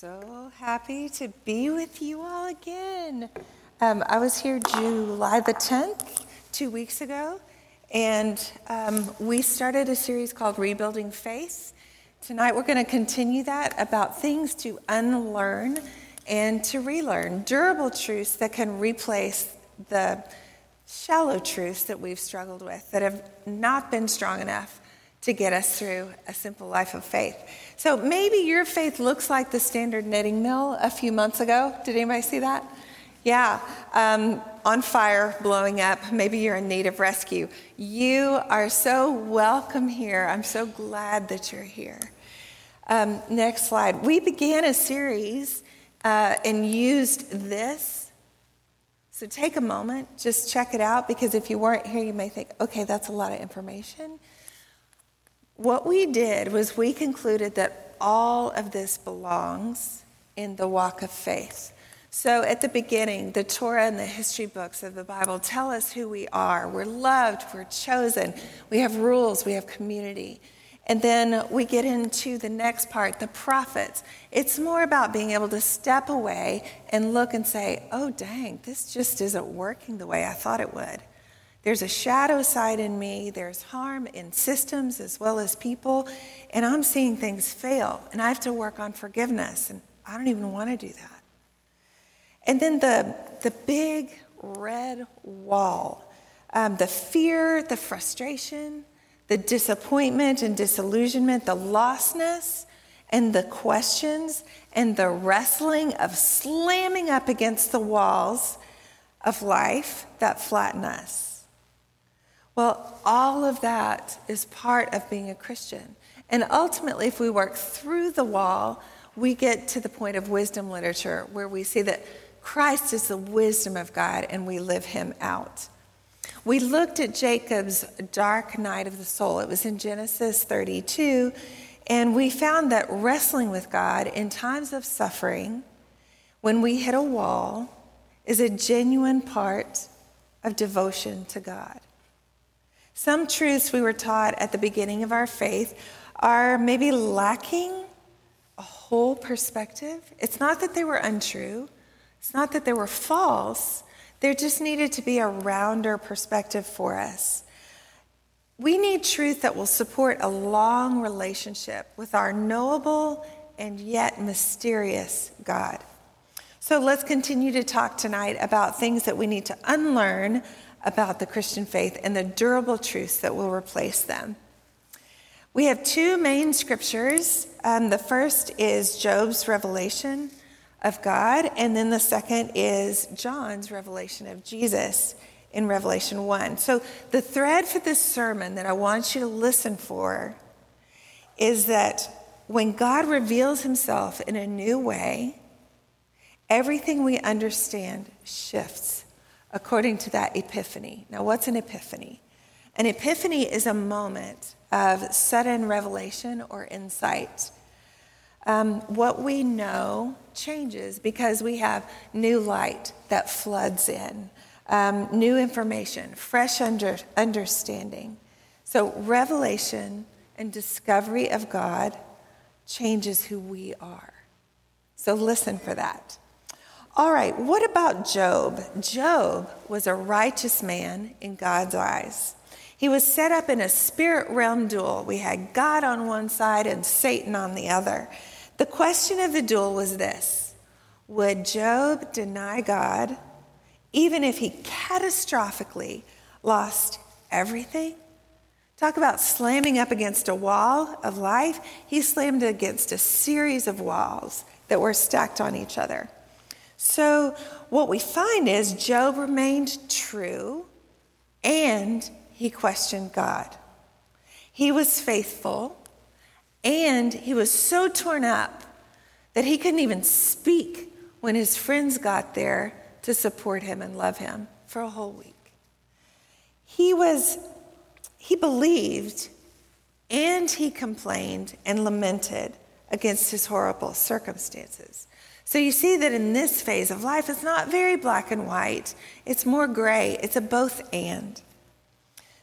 So happy to be with you all again. Um, I was here July the 10th, two weeks ago, and um, we started a series called Rebuilding Faith. Tonight we're going to continue that about things to unlearn and to relearn, durable truths that can replace the shallow truths that we've struggled with, that have not been strong enough to get us through a simple life of faith. So maybe your faith looks like the standard knitting mill a few months ago. Did anybody see that? Yeah, um, on fire, blowing up. Maybe you're in need of rescue. You are so welcome here. I'm so glad that you're here. Um, next slide. We began a series uh, and used this. So take a moment, just check it out, because if you weren't here, you may think, okay, that's a lot of information. What we did was we concluded that all of this belongs in the walk of faith. So at the beginning, the Torah and the history books of the Bible tell us who we are. We're loved, we're chosen, we have rules, we have community. And then we get into the next part, the prophets. It's more about being able to step away and look and say, oh, dang, this just isn't working the way I thought it would. There's a shadow side in me, there's harm in systems as well as people, and I'm seeing things fail, and I have to work on forgiveness, and I don't even want to do that. And then the, the big red wall, um, the fear, the frustration, the disappointment and disillusionment, the lostness, and the questions, and the wrestling of slamming up against the walls of life that flatten us. Well, all of that is part of being a Christian. And ultimately, if we work through the wall, we get to the point of wisdom literature where we see that Christ is the wisdom of God and we live him out. We looked at Jacob's dark night of the soul. It was in Genesis 32. And we found that wrestling with God in times of suffering, when we hit a wall, is a genuine part of devotion to God. Some truths we were taught at the beginning of our faith are maybe lacking a whole perspective. It's not that they were untrue, it's not that they were false, there just needed to be a rounder perspective for us. We need truth that will support a long relationship with our knowable and yet mysterious God. So let's continue to talk tonight about things that we need to unlearn about the Christian faith and the durable truths that will replace them. We have two main scriptures. Um, the first is Job's revelation of God, and then the second is John's revelation of Jesus in Revelation 1. So, the thread for this sermon that I want you to listen for is that when God reveals himself in a new way, everything we understand shifts according to that epiphany. Now, what's an epiphany? An epiphany is a moment of sudden revelation or insight. Um, what we know changes because we have new light that floods in, um, new information, fresh under, understanding. So, revelation and discovery of God changes who we are. So, listen for that. All right, what about Job? Job was a righteous man in God's eyes. He was set up in a spirit realm duel. We had God on one side and Satan on the other. The question of the duel was this Would Job deny God even if he catastrophically lost everything? Talk about slamming up against a wall of life. He slammed against a series of walls that were stacked on each other. So, what we find is Job remained true and he questioned God. He was faithful and he was so torn up that he couldn't even speak when his friends got there to support him and love him for a whole week. He was, he believed and he complained and lamented against his horrible circumstances. So you see that in this phase of life, it's not very black and white, it's more gray, it's a both and.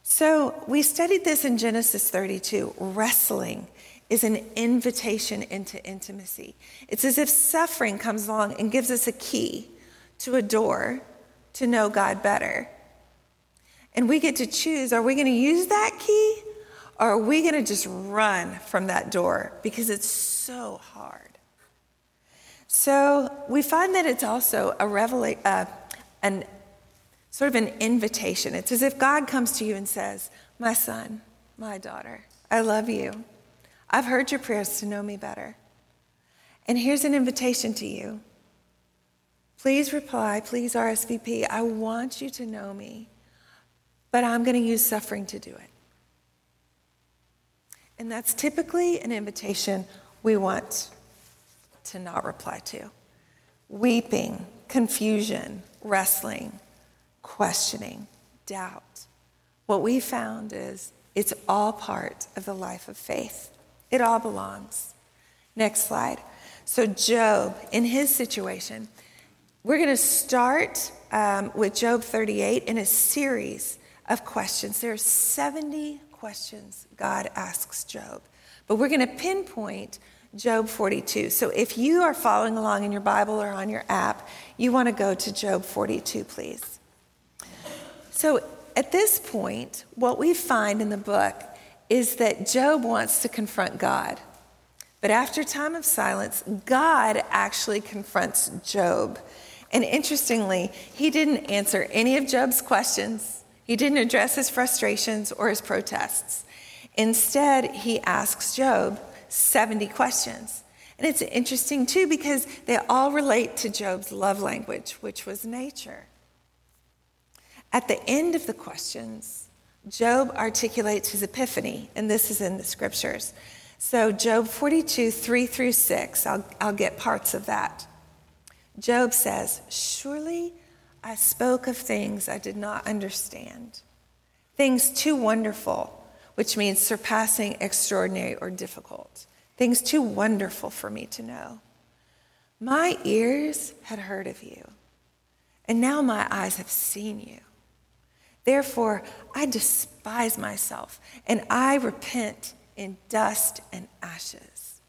So we studied this in Genesis 32, wrestling is an invitation into intimacy. It's as if suffering comes along and gives us a key to a door to know God better. And we get to choose are we going to use that key or are we going to just run from that door because it's so hard? So we find that it's also a revelation, uh, an sort of an invitation. It's as if God comes to you and says, My son, my daughter, I love you. I've heard your prayers to know me better. And here's an invitation to you. Please reply, please RSVP. I want you to know me, but I'm going to use suffering to do it. And that's typically an invitation we want to not reply to. Weeping, confusion, wrestling, questioning, doubt. What we found is it's all part of the life of faith. It all belongs. Next slide. So, Job, in his situation, we're going to start um, with Job 38 in a series of questions. There are 70 questions God asks Job, but we're going to pinpoint Job 42. So, if you are following along in your Bible or on your app, you want to go to Job 42, please. So, at this point, what we find in the book is that Job wants to confront God. But after a time of silence, God actually confronts Job. And interestingly, he didn't answer any of Job's questions. He didn't address his frustrations or his protests. Instead, he asks Job 70 questions. And it's interesting too because they all relate to Job's love language, which was nature. At the end of the questions, Job articulates his epiphany, and this is in the scriptures. So, Job 42, 3 through 6, I'll, I'll get parts of that. Job says, Surely I spoke of things I did not understand, things too wonderful, which means surpassing extraordinary or difficult, things too wonderful for me to know. My ears had heard of you, and now my eyes have seen you. Therefore, I despise myself and I repent in dust and ashes.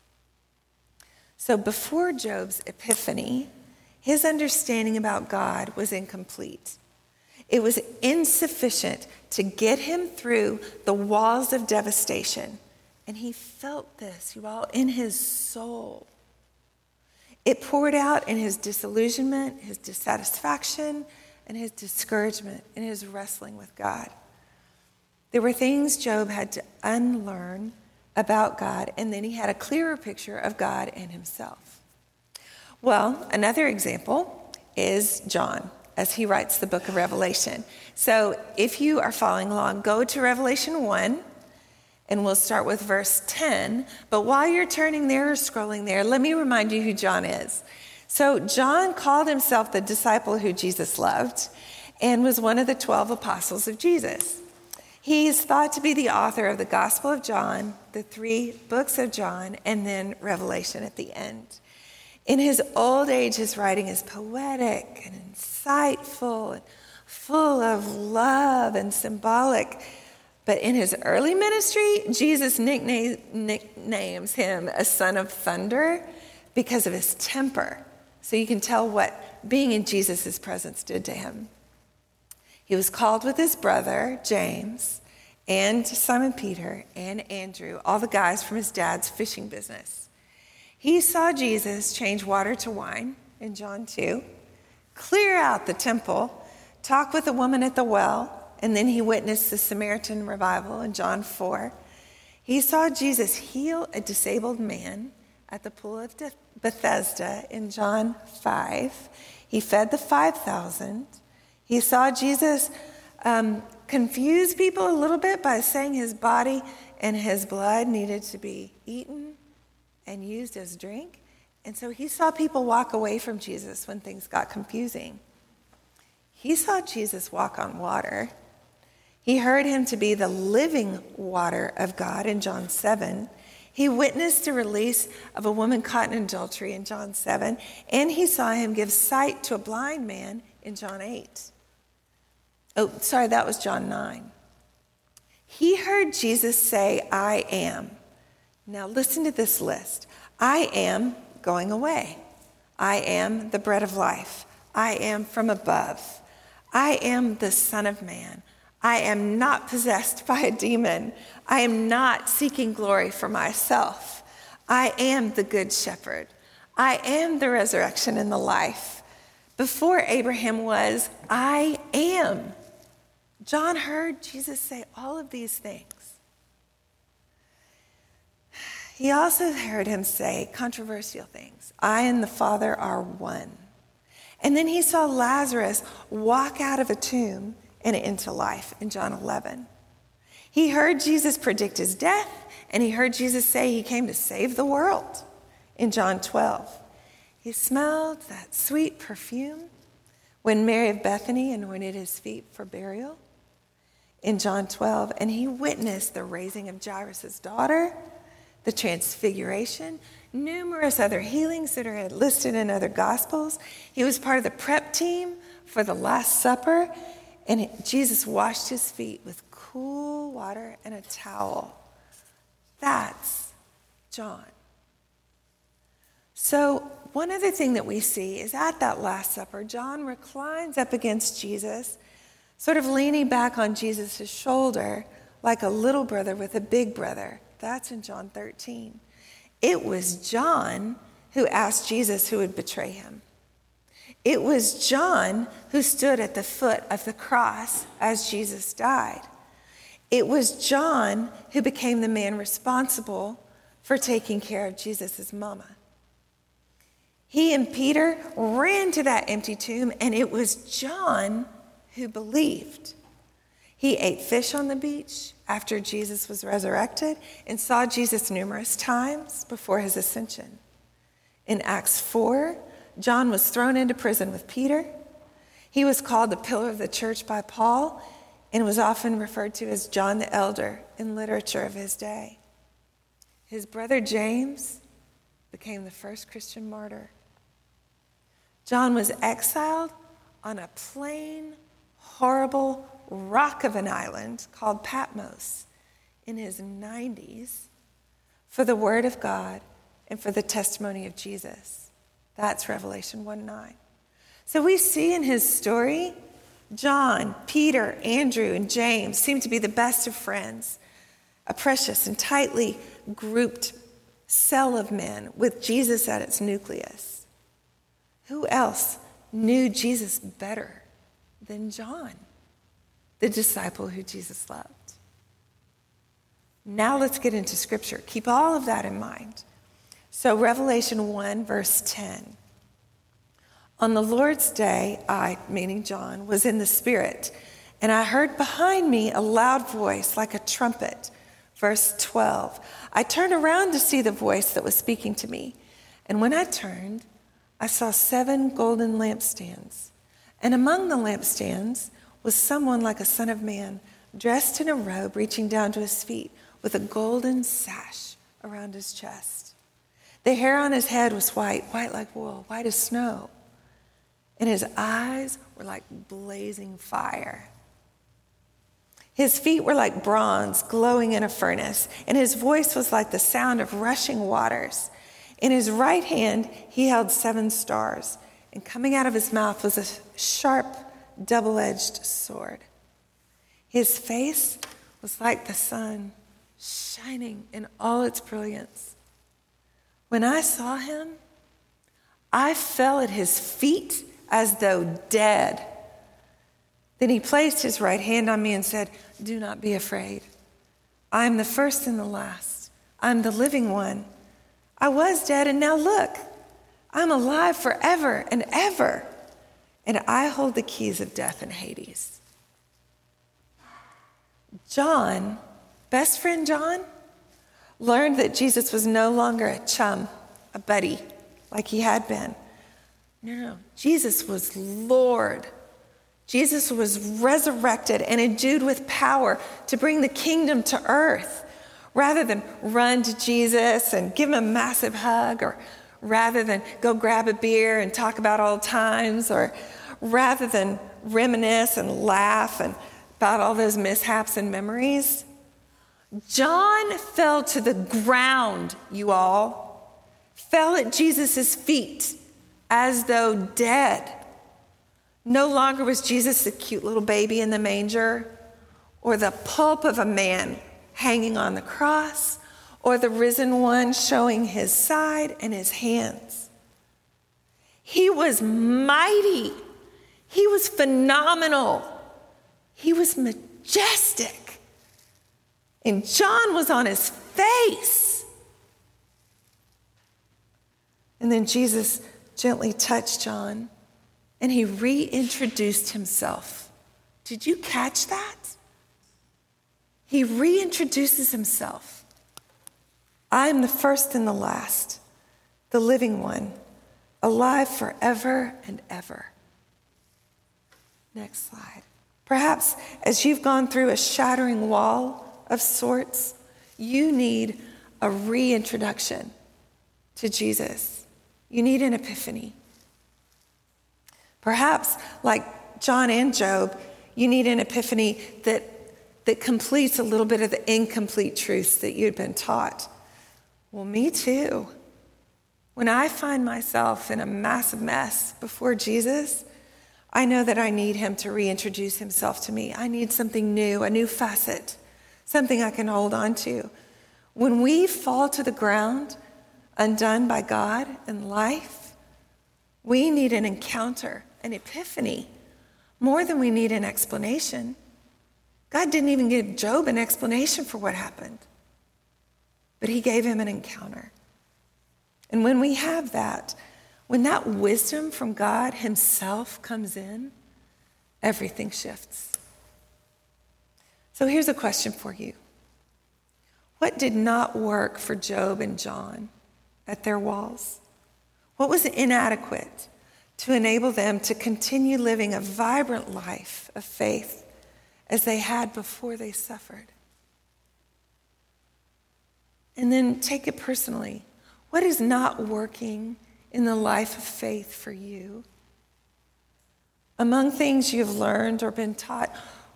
So before Job's epiphany, his understanding about God was incomplete. It was insufficient to get him through the walls of devastation. And he felt this, you all, in his soul. It poured out in his disillusionment, his dissatisfaction, and his discouragement and his wrestling with God. There were things Job had to unlearn about God, and then he had a clearer picture of God and himself. Well, another example is John as he writes the book of Revelation. So if you are following along, go to Revelation 1 and we'll start with verse 10. But while you're turning there or scrolling there, let me remind you who John is. So, John called himself the disciple who Jesus loved and was one of the 12 apostles of Jesus. He's thought to be the author of the Gospel of John, the three books of John, and then Revelation at the end. In his old age, his writing is poetic and insightful and full of love and symbolic. But in his early ministry, Jesus nickname, nicknames him a son of thunder because of his temper. So you can tell what being in Jesus' presence did to him. He was called with his brother, James, and Simon Peter and Andrew, all the guys from his dad's fishing business. He saw Jesus change water to wine in John 2, clear out the temple, talk with a woman at the well, and then he witnessed the Samaritan revival in John 4. He saw Jesus heal a disabled man at the pool of Bethesda in John 5. He fed the 5,000. He saw Jesus um, confuse people a little bit by saying his body and his blood needed to be eaten and used as drink. And so he saw people walk away from Jesus when things got confusing. He saw Jesus walk on water. He heard him to be the living water of God in John 7. He witnessed the release of a woman caught in adultery in John 7, and he saw him give sight to a blind man in John 8. Oh, sorry, that was John 9. He heard Jesus say, I am. Now, listen to this list I am going away. I am the bread of life. I am from above. I am the Son of Man. I am not possessed by a demon. I am not seeking glory for myself. I am the Good Shepherd. I am the resurrection and the life. Before Abraham was, I am. John heard Jesus say all of these things. He also heard him say controversial things I and the Father are one. And then he saw Lazarus walk out of a tomb and into life in John 11. He heard Jesus predict his death, and he heard Jesus say he came to save the world in John 12. He smelled that sweet perfume when Mary of Bethany anointed his feet for burial in John 12, and he witnessed the raising of Jairus' daughter, the transfiguration, numerous other healings that are listed in other gospels. He was part of the prep team for the Last Supper, and Jesus washed his feet with cool water and a towel. That's John. So, one other thing that we see is at that Last Supper, John reclines up against Jesus, sort of leaning back on Jesus' shoulder like a little brother with a big brother. That's in John 13. It was John who asked Jesus who would betray him. It was John who stood at the foot of the cross as Jesus died. It was John who became the man responsible for taking care of Jesus' mama. He and Peter ran to that empty tomb, and it was John who believed. He ate fish on the beach after Jesus was resurrected and saw Jesus numerous times before his ascension. In Acts 4, John was thrown into prison with Peter. He was called the pillar of the church by Paul and was often referred to as John the Elder in literature of his day. His brother James became the first Christian martyr. John was exiled on a plain, horrible rock of an island called Patmos in his 90s for the Word of God and for the testimony of Jesus. That's Revelation 1 9. So we see in his story, John, Peter, Andrew, and James seem to be the best of friends, a precious and tightly grouped cell of men with Jesus at its nucleus. Who else knew Jesus better than John? The disciple who Jesus loved. Now let's get into scripture. Keep all of that in mind. So, Revelation 1, verse 10. On the Lord's day, I, meaning John, was in the Spirit, and I heard behind me a loud voice like a trumpet. Verse 12. I turned around to see the voice that was speaking to me, and when I turned, I saw seven golden lampstands. And among the lampstands, was someone like a son of man, dressed in a robe reaching down to his feet, with a golden sash around his chest. The hair on his head was white, white like wool, white as snow. And his eyes were like blazing fire. His feet were like bronze glowing in a furnace, and his voice was like the sound of rushing waters. In his right hand, he held seven stars, and coming out of his mouth was a sharp double edged sword. His face was like the sun, shining in all its brilliance. When I saw him, I fell at his feet as though dead. Then he placed his right hand on me and said, Do not be afraid. I am the first and the last. I'm the living one. I was dead, and now look, I'm alive forever and ever and I hold the keys of death and Hades. John, best friend John, learned that Jesus was no longer a chum, a buddy, like he had been. No, no, Jesus was Lord. Jesus was resurrected and endued with power to bring the kingdom to earth. Rather than run to Jesus and give him a massive hug, or rather than go grab a beer and talk about old times, or rather than reminisce and laugh and about all those mishaps and memories, John fell to the ground, you all, fell at Jesus' feet as though dead. No longer was Jesus the cute little baby in the manger or the pulp of a man hanging on the cross or the risen one showing his side and his hands. He was mighty. He was phenomenal. He was majestic. And John was on his face. And then Jesus gently touched John and he reintroduced himself. Did you catch that? He reintroduces himself. I am the first and the last, the living one, alive forever and ever. Next slide. Perhaps as you've gone through a shattering wall of sorts, you need a reintroduction to Jesus. You need an epiphany. Perhaps, like John and Job, you need an epiphany that, that completes a little bit of the incomplete truths that you'd been taught. Well, me too. When I find myself in a massive mess before Jesus, I know that I need him to reintroduce himself to me. I need something new, a new facet, something I can hold on to. When we fall to the ground, undone by God in life, we need an encounter, an epiphany, more than we need an explanation. God didn't even give Job an explanation for what happened, but he gave him an encounter. And when we have that, when that wisdom from God Himself comes in, everything shifts. So here's a question for you What did not work for Job and John at their walls? What was inadequate to enable them to continue living a vibrant life of faith as they had before they suffered? And then take it personally. What is not working in the life of faith for you? Among things you've learned or been taught,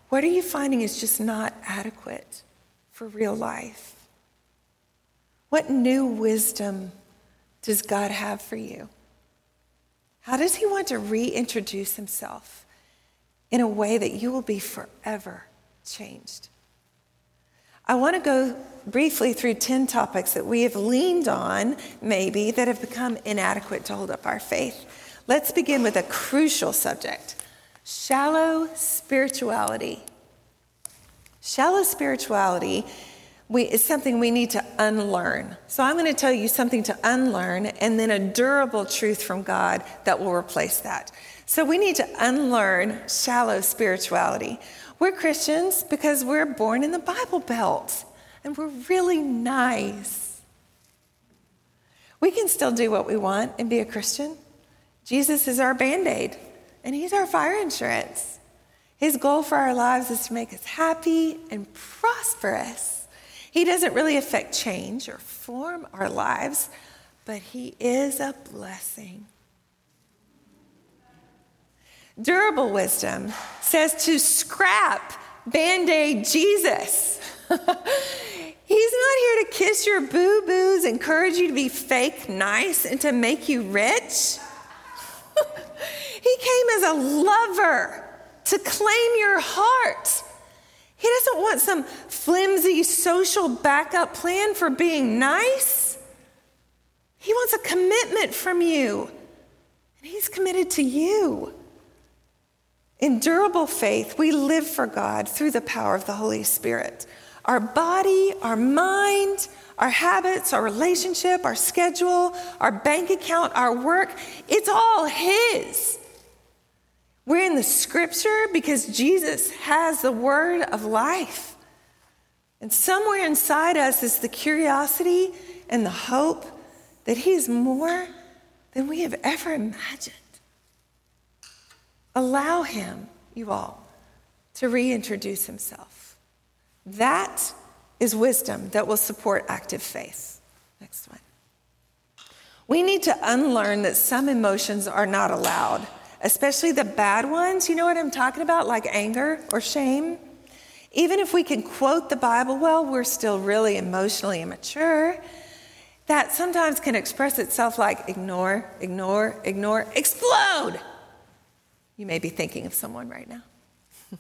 what are you finding is just not adequate for real life? What new wisdom does God have for you? How does He want to reintroduce Himself in a way that you will be forever changed? I want to go briefly through 10 topics that we have leaned on, maybe, that have become inadequate to hold up our faith. Let's begin with a crucial subject shallow spirituality. Shallow spirituality we, is something we need to unlearn. So I'm going to tell you something to unlearn and then a durable truth from God that will replace that. So we need to unlearn shallow spirituality. We're Christians because we're born in the Bible Belt and we're really nice. We can still do what we want and be a Christian. Jesus is our band aid and He's our fire insurance. His goal for our lives is to make us happy and prosperous. He doesn't really affect change or form our lives, but He is a blessing. Durable wisdom says to scrap band aid Jesus. He's not here to kiss your boo boos, encourage you to be fake nice, and to make you rich. he came as a lover to claim your heart. He doesn't want some flimsy social backup plan for being nice. He wants a commitment from you, and He's committed to you. In durable faith, we live for God through the power of the Holy Spirit. Our body, our mind, our habits, our relationship, our schedule, our bank account, our work, it's all His. We're in the scripture because Jesus has the word of life. And somewhere inside us is the curiosity and the hope that He is more than we have ever imagined. Allow him, you all, to reintroduce himself. That is wisdom that will support active faith. Next one. We need to unlearn that some emotions are not allowed, especially the bad ones. You know what I'm talking about, like anger or shame? Even if we can quote the Bible well, we're still really emotionally immature. That sometimes can express itself like ignore, ignore, ignore, explode. You may be thinking of someone right now.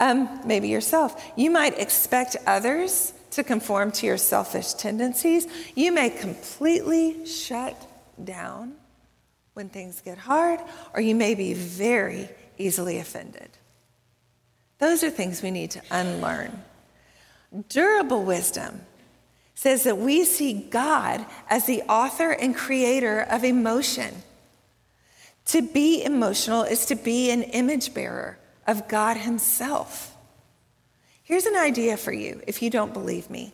um, maybe yourself. You might expect others to conform to your selfish tendencies. You may completely shut down when things get hard, or you may be very easily offended. Those are things we need to unlearn. Durable wisdom says that we see God as the author and creator of emotion. To be emotional is to be an image bearer of God Himself. Here's an idea for you if you don't believe me.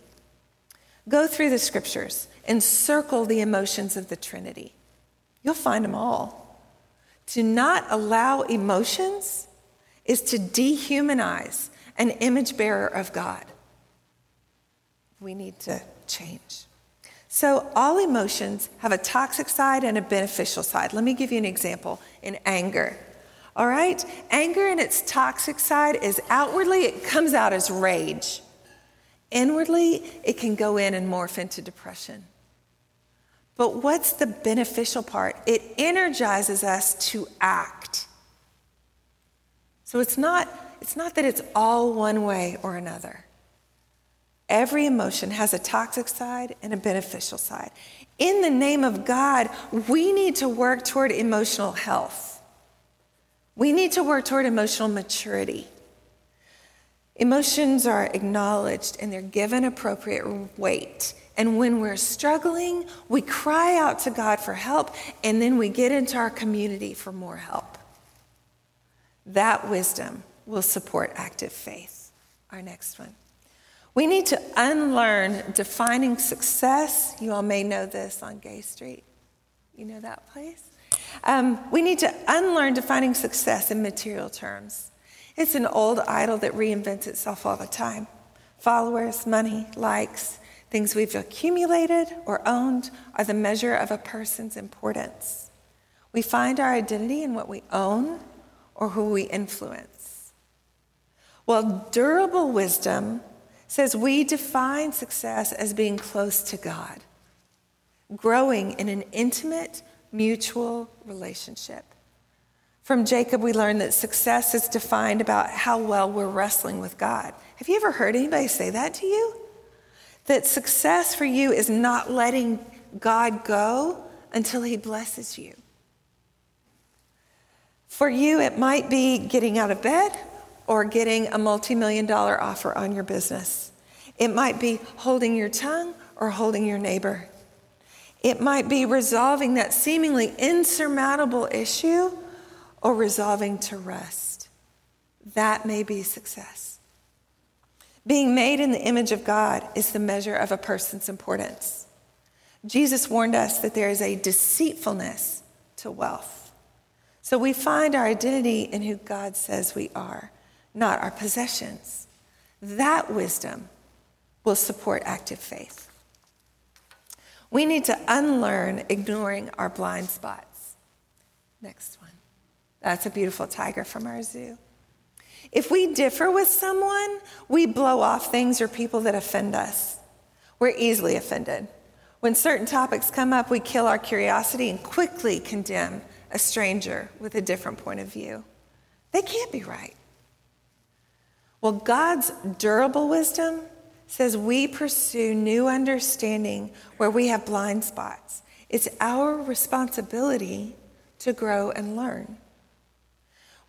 Go through the scriptures and circle the emotions of the Trinity. You'll find them all. To not allow emotions is to dehumanize an image bearer of God. We need to change. So, all emotions have a toxic side and a beneficial side. Let me give you an example in anger. All right? Anger in its toxic side is outwardly, it comes out as rage. Inwardly, it can go in and morph into depression. But what's the beneficial part? It energizes us to act. So it's not, it's not that it's all one way or another. Every emotion has a toxic side and a beneficial side. In the name of God, we need to work toward emotional health. We need to work toward emotional maturity. Emotions are acknowledged and they're given appropriate weight. And when we're struggling, we cry out to God for help, and then we get into our community for more help. That wisdom will support active faith. Our next one. We need to unlearn defining success. You all may know this on Gay Street. You know that place? Um, we need to unlearn defining success in material terms. It's an old idol that reinvents itself all the time. Followers, money, likes, Things we've accumulated or owned are the measure of a person's importance. We find our identity in what we own or who we influence. Well, durable wisdom says we define success as being close to God, growing in an intimate, mutual relationship. From Jacob, we learn that success is defined about how well we're wrestling with God. Have you ever heard anybody say that to you? That success for you is not letting God go until He blesses you. For you, it might be getting out of bed or getting a multi million dollar offer on your business. It might be holding your tongue or holding your neighbor. It might be resolving that seemingly insurmountable issue or resolving to rest. That may be success. Being made in the image of God is the measure of a person's importance. Jesus warned us that there is a deceitfulness to wealth. So we find our identity in who God says we are, not our possessions. That wisdom will support active faith. We need to unlearn ignoring our blind spots. Next one. That's a beautiful tiger from our zoo. If we differ with someone, we blow off things or people that offend us. We're easily offended. When certain topics come up, we kill our curiosity and quickly condemn a stranger with a different point of view. They can't be right. Well, God's durable wisdom says we pursue new understanding where we have blind spots. It's our responsibility to grow and learn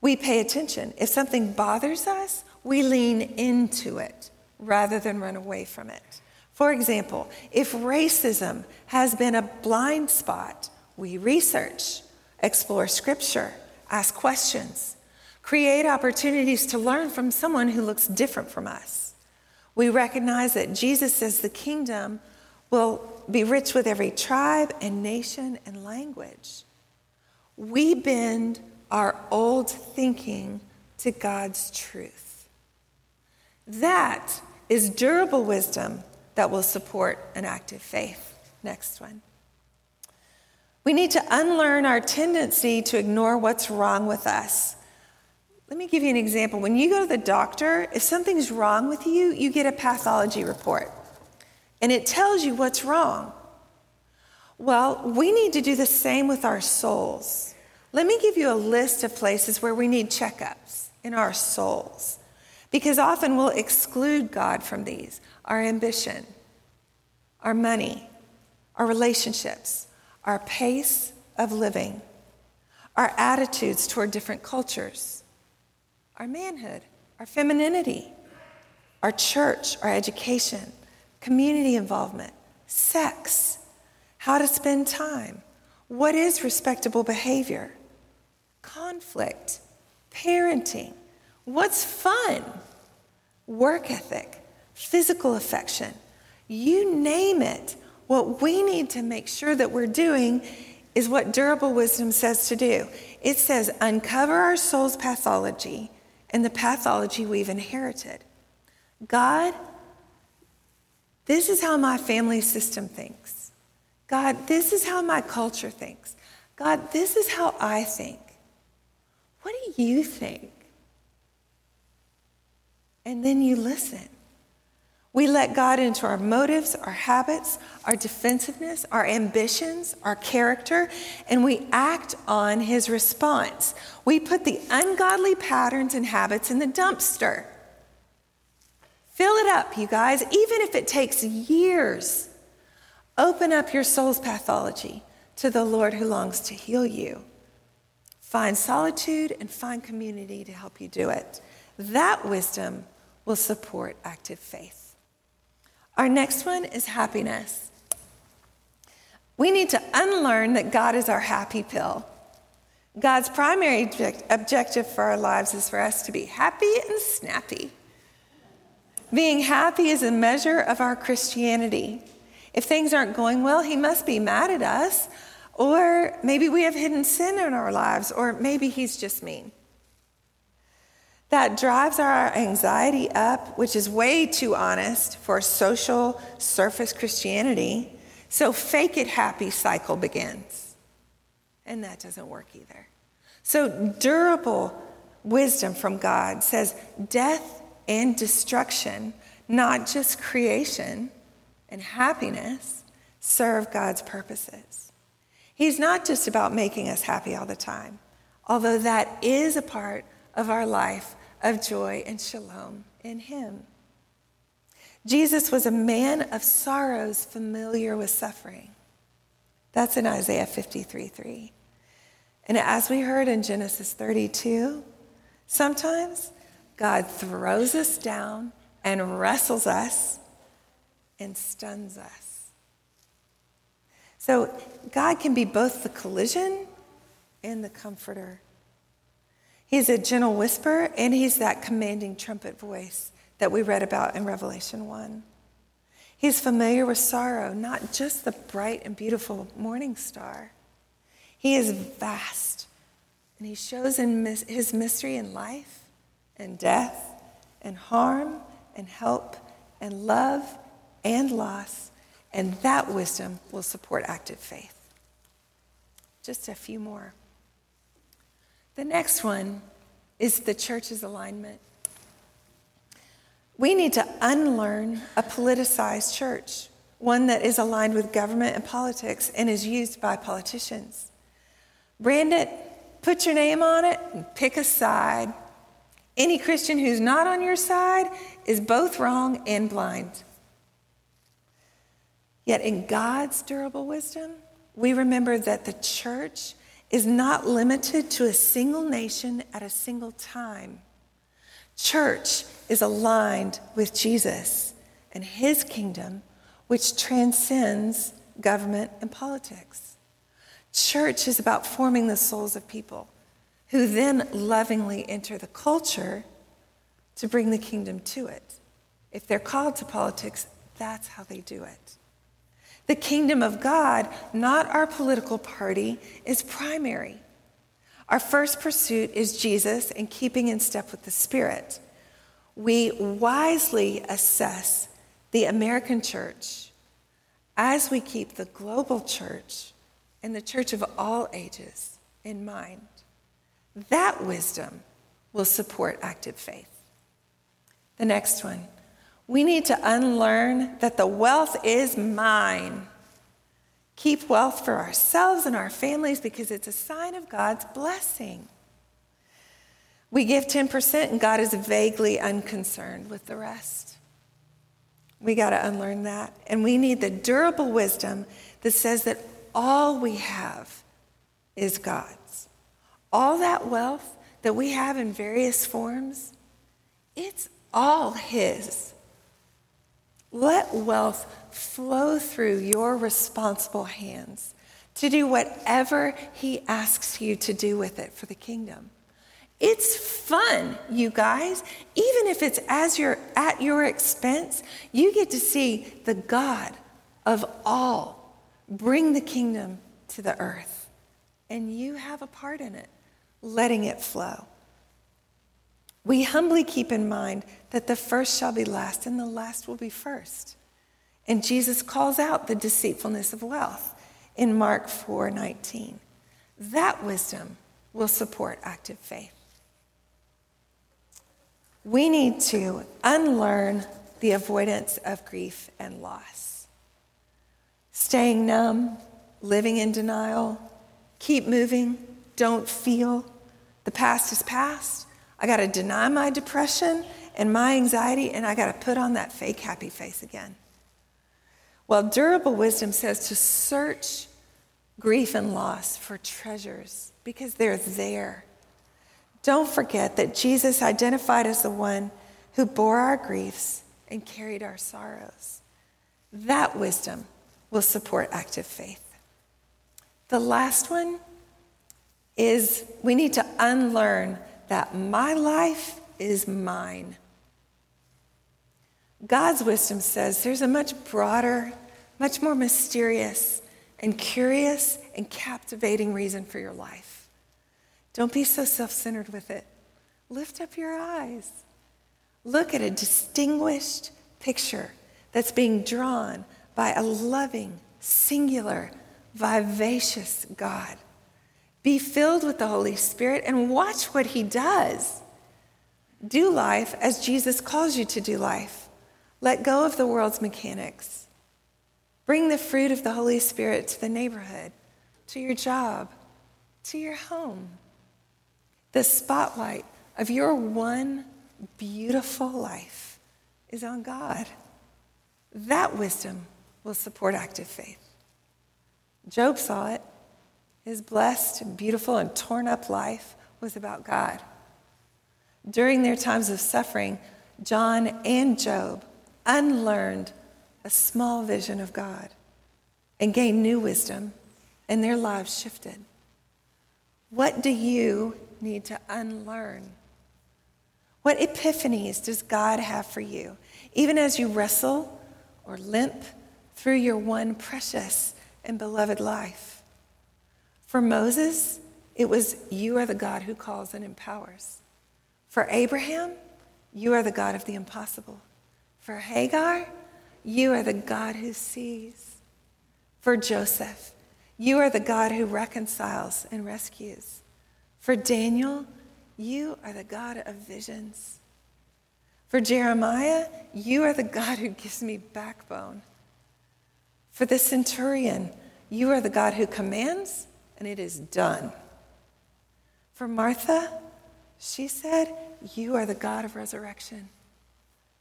we pay attention. If something bothers us, we lean into it rather than run away from it. For example, if racism has been a blind spot, we research, explore scripture, ask questions, create opportunities to learn from someone who looks different from us. We recognize that Jesus says the kingdom will be rich with every tribe and nation and language. We bend our old thinking to God's truth. That is durable wisdom that will support an active faith. Next one. We need to unlearn our tendency to ignore what's wrong with us. Let me give you an example. When you go to the doctor, if something's wrong with you, you get a pathology report and it tells you what's wrong. Well, we need to do the same with our souls. Let me give you a list of places where we need checkups in our souls because often we'll exclude God from these our ambition, our money, our relationships, our pace of living, our attitudes toward different cultures our manhood, our femininity, our church, our education, community involvement, sex, how to spend time, what is respectable behavior, conflict, parenting, what's fun, work ethic, physical affection, you name it. What we need to make sure that we're doing is what durable wisdom says to do. It says, uncover our soul's pathology and the pathology we've inherited. God, this is how my family system thinks. God, this is how my culture thinks. God, this is how I think. What do you think? And then you listen. We let God into our motives, our habits, our defensiveness, our ambitions, our character, and we act on his response. We put the ungodly patterns and habits in the dumpster. Fill it up, you guys, even if it takes years. Open up your soul's pathology to the Lord who longs to heal you. Find solitude and find community to help you do it. That wisdom will support active faith. Our next one is happiness. We need to unlearn that God is our happy pill. God's primary object- objective for our lives is for us to be happy and snappy. Being happy is a measure of our Christianity. If things aren't going well, He must be mad at us, or maybe we have hidden sin in our lives, or maybe He's just mean that drives our anxiety up, which is way too honest for social surface Christianity. So, fake it happy cycle begins. And that doesn't work either. So, durable wisdom from God says death and destruction, not just creation and happiness, serve God's purposes. He's not just about making us happy all the time, although that is a part of our life of joy and shalom in him. Jesus was a man of sorrows, familiar with suffering. That's in Isaiah 53 3. And as we heard in Genesis 32, sometimes God throws us down and wrestles us and stuns us. So God can be both the collision and the comforter. He's a gentle whisper, and he's that commanding trumpet voice that we read about in Revelation 1. He's familiar with sorrow, not just the bright and beautiful morning star. He is vast, and he shows in his mystery in life and death and harm and help and love and loss, and that wisdom will support active faith. Just a few more. The next one is the church's alignment. We need to unlearn a politicized church, one that is aligned with government and politics and is used by politicians. Brand it, put your name on it, and pick a side. Any Christian who's not on your side is both wrong and blind. Yet, in God's durable wisdom, we remember that the church is not limited to a single nation at a single time. Church is aligned with Jesus and his kingdom, which transcends government and politics. Church is about forming the souls of people who then lovingly enter the culture to bring the kingdom to it. If they're called to politics, that's how they do it. The kingdom of God, not our political party, is primary. Our first pursuit is Jesus and keeping in step with the Spirit. We wisely assess the American church as we keep the global church and the church of all ages in mind. That wisdom will support active faith. The next one we need to unlearn that the wealth is mine. Keep wealth for ourselves and our families because it's a sign of God's blessing. We give 10%, and God is vaguely unconcerned with the rest. We got to unlearn that. And we need the durable wisdom that says that all we have is God's. All that wealth that we have in various forms, it's all His. Let wealth flow through your responsible hands to do whatever He asks you to do with it for the kingdom. It's fun, you guys. Even if it's as you're at your expense, you get to see the God of all bring the kingdom to the earth. And you have a part in it, letting it flow. We humbly keep in mind that the first shall be last and the last will be first. And Jesus calls out the deceitfulness of wealth in Mark 4:19. That wisdom will support active faith. We need to unlearn the avoidance of grief and loss. Staying numb, living in denial, keep moving, don't feel. The past is past. I got to deny my depression and my anxiety, and I got to put on that fake happy face again. Well, durable wisdom says to search grief and loss for treasures because they're there. Don't forget that Jesus identified as the one who bore our griefs and carried our sorrows. That wisdom will support active faith. The last one is we need to unlearn that my life is mine. God's wisdom says there's a much broader, much more mysterious and curious and captivating reason for your life. Don't be so self centered with it. Lift up your eyes. Look at a distinguished picture that's being drawn by a loving, singular, vivacious God. Be filled with the Holy Spirit and watch what He does. Do life as Jesus calls you to do life. Let go of the world's mechanics. Bring the fruit of the Holy Spirit to the neighborhood, to your job, to your home. The spotlight of your one beautiful life is on God. That wisdom will support active faith. Job saw it. His blessed, beautiful, and torn up life was about God. During their times of suffering, John and Job unlearned a small vision of God and gained new wisdom, and their lives shifted. What do you need to unlearn? What epiphanies does God have for you, even as you wrestle or limp through your one precious and beloved life? For Moses, it was, You are the God who calls and empowers. For Abraham, you are the God of the impossible. For Hagar, you are the God who sees. For Joseph, you are the God who reconciles and rescues. For Daniel, you are the God of visions. For Jeremiah, you are the God who gives me backbone. For the centurion, you are the God who commands, and it is done. For Martha, she said, You are the God of resurrection.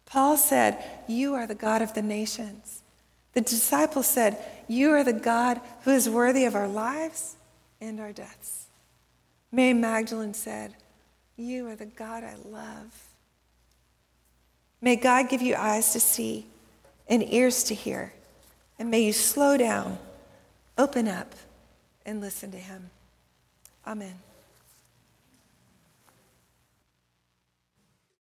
Paul said, You are the God of the nations. The disciples said, You are the God who is worthy of our lives and our deaths. Mary Magdalene said, You are the God I love. May God give you eyes to see and ears to hear, and may you slow down, open up, and listen to Him. Amen.